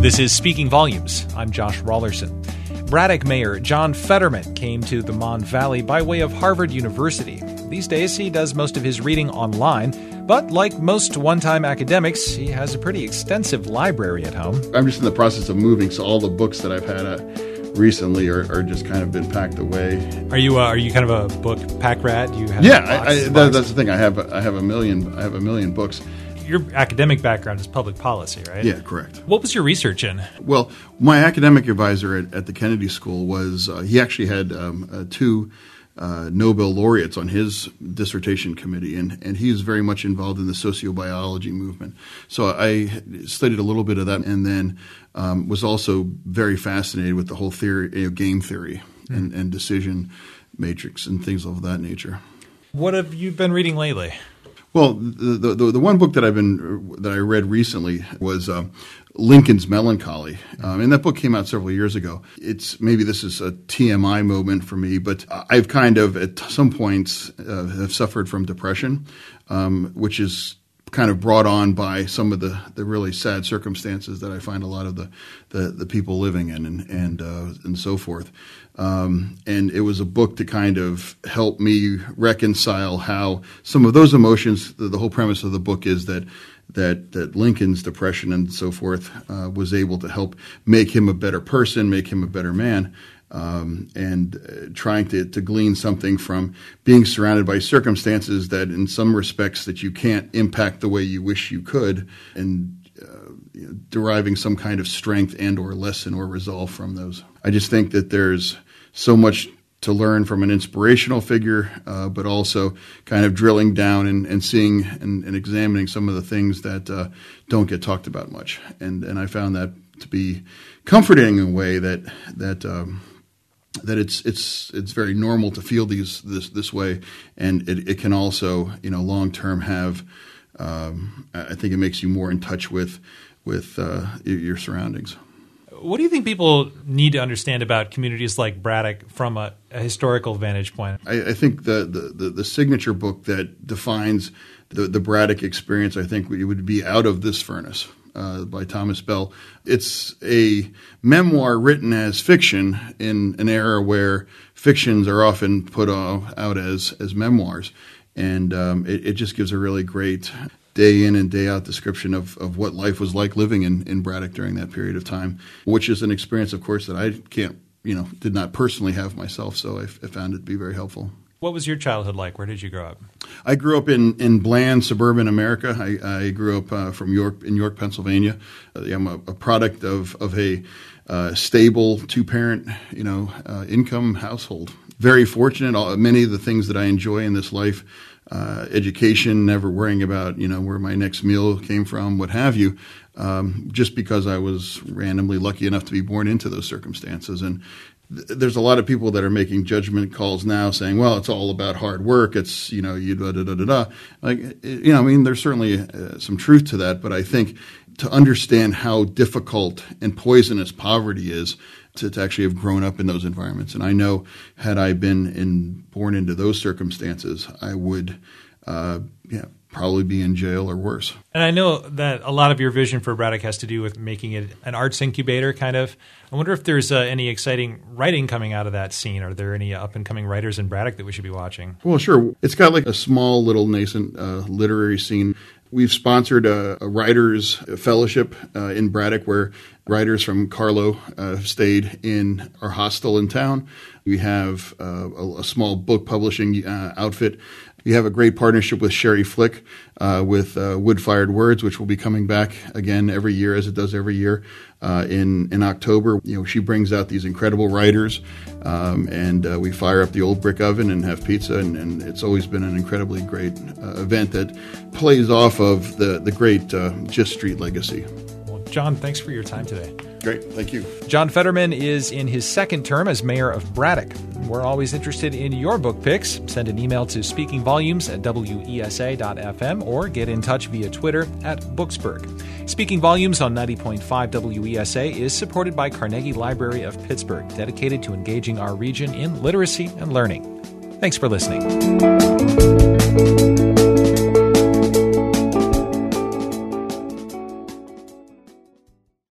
This is Speaking Volumes. I'm Josh Raulerson. Braddock Mayor John Fetterman came to the Mon Valley by way of Harvard University. These days, he does most of his reading online, but like most one time academics, he has a pretty extensive library at home. I'm just in the process of moving, so all the books that I've had uh, recently are, are, just kind of been packed away. Are you uh, are you kind of a book pack rat? You have yeah, box, I, I, that, that's the thing. I have I have a million I have a million books your academic background is public policy, right? Yeah, correct. What was your research in? Well, my academic advisor at, at the Kennedy School was uh, he actually had um, uh, two. Uh, Nobel laureates on his dissertation committee, and, and he's very much involved in the sociobiology movement. So I studied a little bit of that, and then um, was also very fascinated with the whole theory, you know, game theory, mm. and, and decision matrix, and things of that nature. What have you been reading lately? Well, the, the, the one book that I've been that I read recently was uh, Lincoln's Melancholy, um, and that book came out several years ago. It's maybe this is a TMI moment for me, but I've kind of at some points uh, have suffered from depression, um, which is kind of brought on by some of the, the really sad circumstances that I find a lot of the, the, the people living in and and uh, and so forth. Um, and it was a book to kind of help me reconcile how some of those emotions. The, the whole premise of the book is that that that Lincoln's depression and so forth uh, was able to help make him a better person, make him a better man um, and uh, trying to, to glean something from being surrounded by circumstances that in some respects that you can't impact the way you wish you could and uh, you know, deriving some kind of strength and or lesson or resolve from those i just think that there's so much to learn from an inspirational figure, uh, but also kind of drilling down and, and seeing and, and, examining some of the things that uh, don't get talked about much. And and I found that to be comforting in a way that that um, that it's it's it's very normal to feel these this this way, and it, it can also you know long term have. Um, I think it makes you more in touch with with uh, your surroundings. What do you think people need to understand about communities like Braddock from a, a historical vantage point? I, I think the, the, the, the, signature book that defines the, the Braddock experience, I think, would be Out of This Furnace uh, by Thomas Bell. It's a memoir written as fiction in an era where fictions are often put out as as memoirs, and um, it, it, just gives a really great day in and day out description of, of what life was like living in, in Braddock during that period of time, which is an experience, of course, that I can't, you know, did not personally have myself. So I, I found it to be very helpful. What was your childhood like? Where did you grow up? I grew up in, in bland suburban America. I, I grew up uh, from York in York, Pennsylvania. Uh, I'm a, a, product of of a uh, stable two parent you know uh, income household. Very fortunate. All, many of the things that I enjoy in this life. Uh, education, never worrying about you know where my next meal came from, what have you, um, just because I was randomly lucky enough to be born into those circumstances. And there's a lot of people that are making judgment calls now saying, well, it's all about hard work. It's, you know, you da da da da da. Like, you know, I mean, there's certainly uh, some truth to that, but I think to understand how difficult and poisonous poverty is to, to actually have grown up in those environments. And I know had I been in, born into those circumstances, I would, uh, yeah, probably be in jail or worse. And I know that a lot of your vision for Braddock has to do with making it an arts incubator, kind of. I wonder if there's uh, any exciting writing coming out of that scene. Are there any up and coming writers in Braddock that we should be watching? Well, sure. It's got like a small little nascent uh, literary scene. We've sponsored a, a writers fellowship uh, in Braddock where writers from Carlow uh, stayed in our hostel in town. We have uh, a, a, small book publishing uh, outfit we have a great partnership with Sherrie Flick uh, with uh, Wood Fired Words, which will be coming back again every year, as it does every year uh, in in October. You know, she brings out these incredible writers, um, and uh, we fire up the old brick oven and have pizza, and, and it's always been an incredibly great uh, event that plays off of the the great uh, Gist Street legacy. Well, John, thanks for your time today. Great, thank you. John Fetterman is in his second term as mayor of Braddock. We're always interested in your book picks. Send an email to speakingvolumes at wesa.fm or get in touch via Twitter at Booksburg. Speaking Volumes on 90.5 WESA is supported by Carnegie Library of Pittsburgh, dedicated to engaging our region in literacy and learning. Thanks for listening.